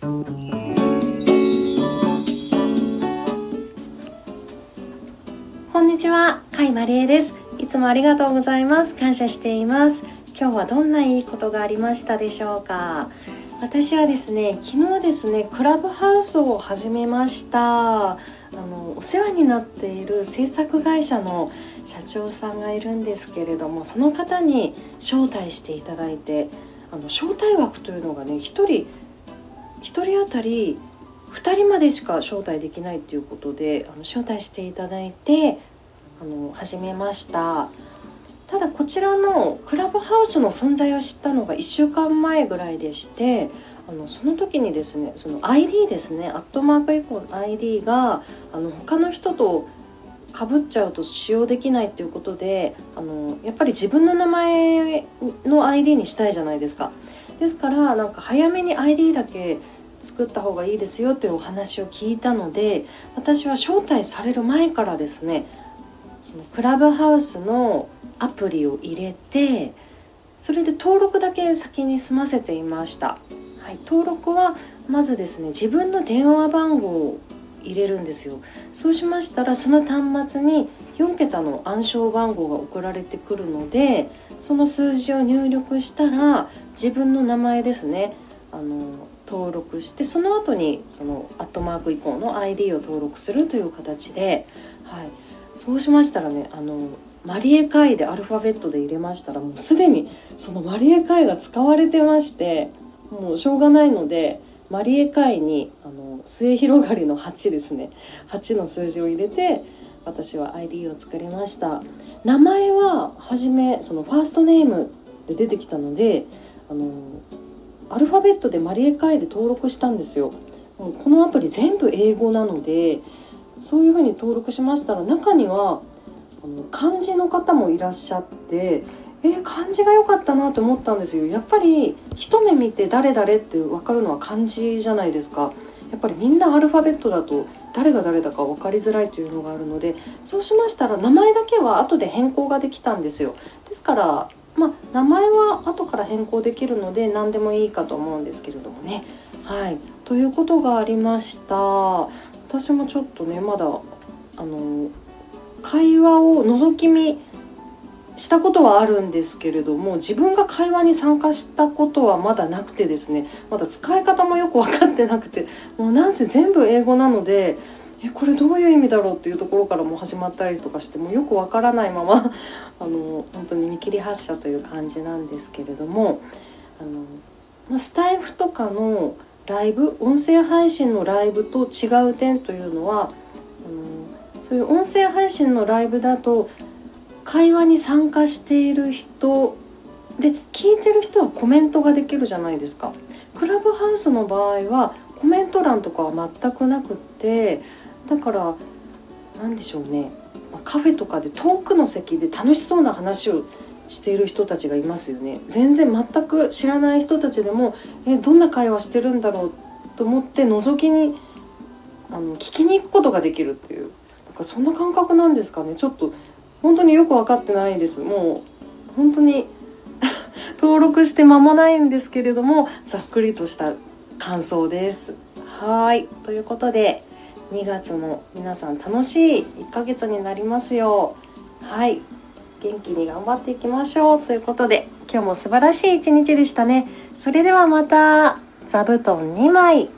こんにちは、甲斐まりえです。いつもありがとうございます。感謝しています。今日はどんないいことがありましたでしょうか。私はですね昨日ですねクラブハウスを始めました。あのお世話になっている制作会社の社長さんがいるんですけれどもその方に招待していただいてあの招待枠というのがね1人1人当たり2人までしか招待できないということであの招待していただいてあの始めました。ただこちらのクラブハウスの存在を知ったのが1週間前ぐらいでしてあのその時にですねその ID ですねアットマーク以降の ID があの他の人とかぶっちゃうと使用できないっていうことであのやっぱり自分の名前の ID にしたいじゃないですか。ですからなんか早めに ID だけ作った方がいいですよというお話を聞いたので私は招待される前からですねそのクラブハウスのアプリを入れてそれで登録だけ先に済ませていました、はい、登録はまずですね自分の電話番号入れるんですよ。そうしましたらその端末に4桁の暗証番号が送られてくるのでその数字を入力したら自分の名前ですねあの登録してその後にそのアットマーク以降の ID を登録するという形で、はい、そうしましたらねあのマリエ会でアルファベットで入れましたらもうすでにそのマリエ会が使われてましてもうしょうがないのでマリエ会にあの末広がりの8ですね。8の数字を入れて私は ID を作りました。名前は初めそのファーストネームで出てきたのであのアルファベットでマリエ会で登録したんですよ。このアプリ全部英語なのでそういうふうに登録しましたら中にはあの漢字の方もいらっしゃってえー、漢字が良かったなと思ったんですよ。やっぱり一目見て誰々って分かるのは漢字じゃないですか。やっぱりみんなアルファベットだと誰が誰だか分かりづらいというのがあるのでそうしましたら名前だけは後で変更ができたんですよ。ですからまあ、名前は後から変更できるので何でもいいかと思うんですけれどもね。はい。ということがありました。私もちょっとねまだあの会話を覗き見したことはあるんですけれども自分が会話に参加したことはまだなくてですねまだ使い方もよく分かってなくてもうなんせ全部英語なのでえこれどういう意味だろうっていうところからも始まったりとかしてもよくわからないまま あの本当に見切り発車という感じなんですけれどもあのスタイフとかのライブ音声配信のライブと違う点というのはあのそういう音声配信のライブだと会話に参加している人で聞いてる人はコメントができるじゃないですか。クラブハウスの場合はコメント欄とかは全くなくってだから何でしょうね。カフェとかで遠くの席で楽しそうな話をしている人たちがいますよね。全然全く知らない人たちでもえどんな会話してるんだろうと思って覗きにあの聞きに行くことができるっていう。なんかそんな感覚なんですかね。ちょっと本当によく分かってないです。もう本当に 登録して間もないんですけれどもざっくりとした感想です。はい。ということで2月も皆さん楽しい1ヶ月になりますよ。はい。元気に頑張っていきましょう。ということで今日も素晴らしい一日でしたね。それではまた座布団2枚。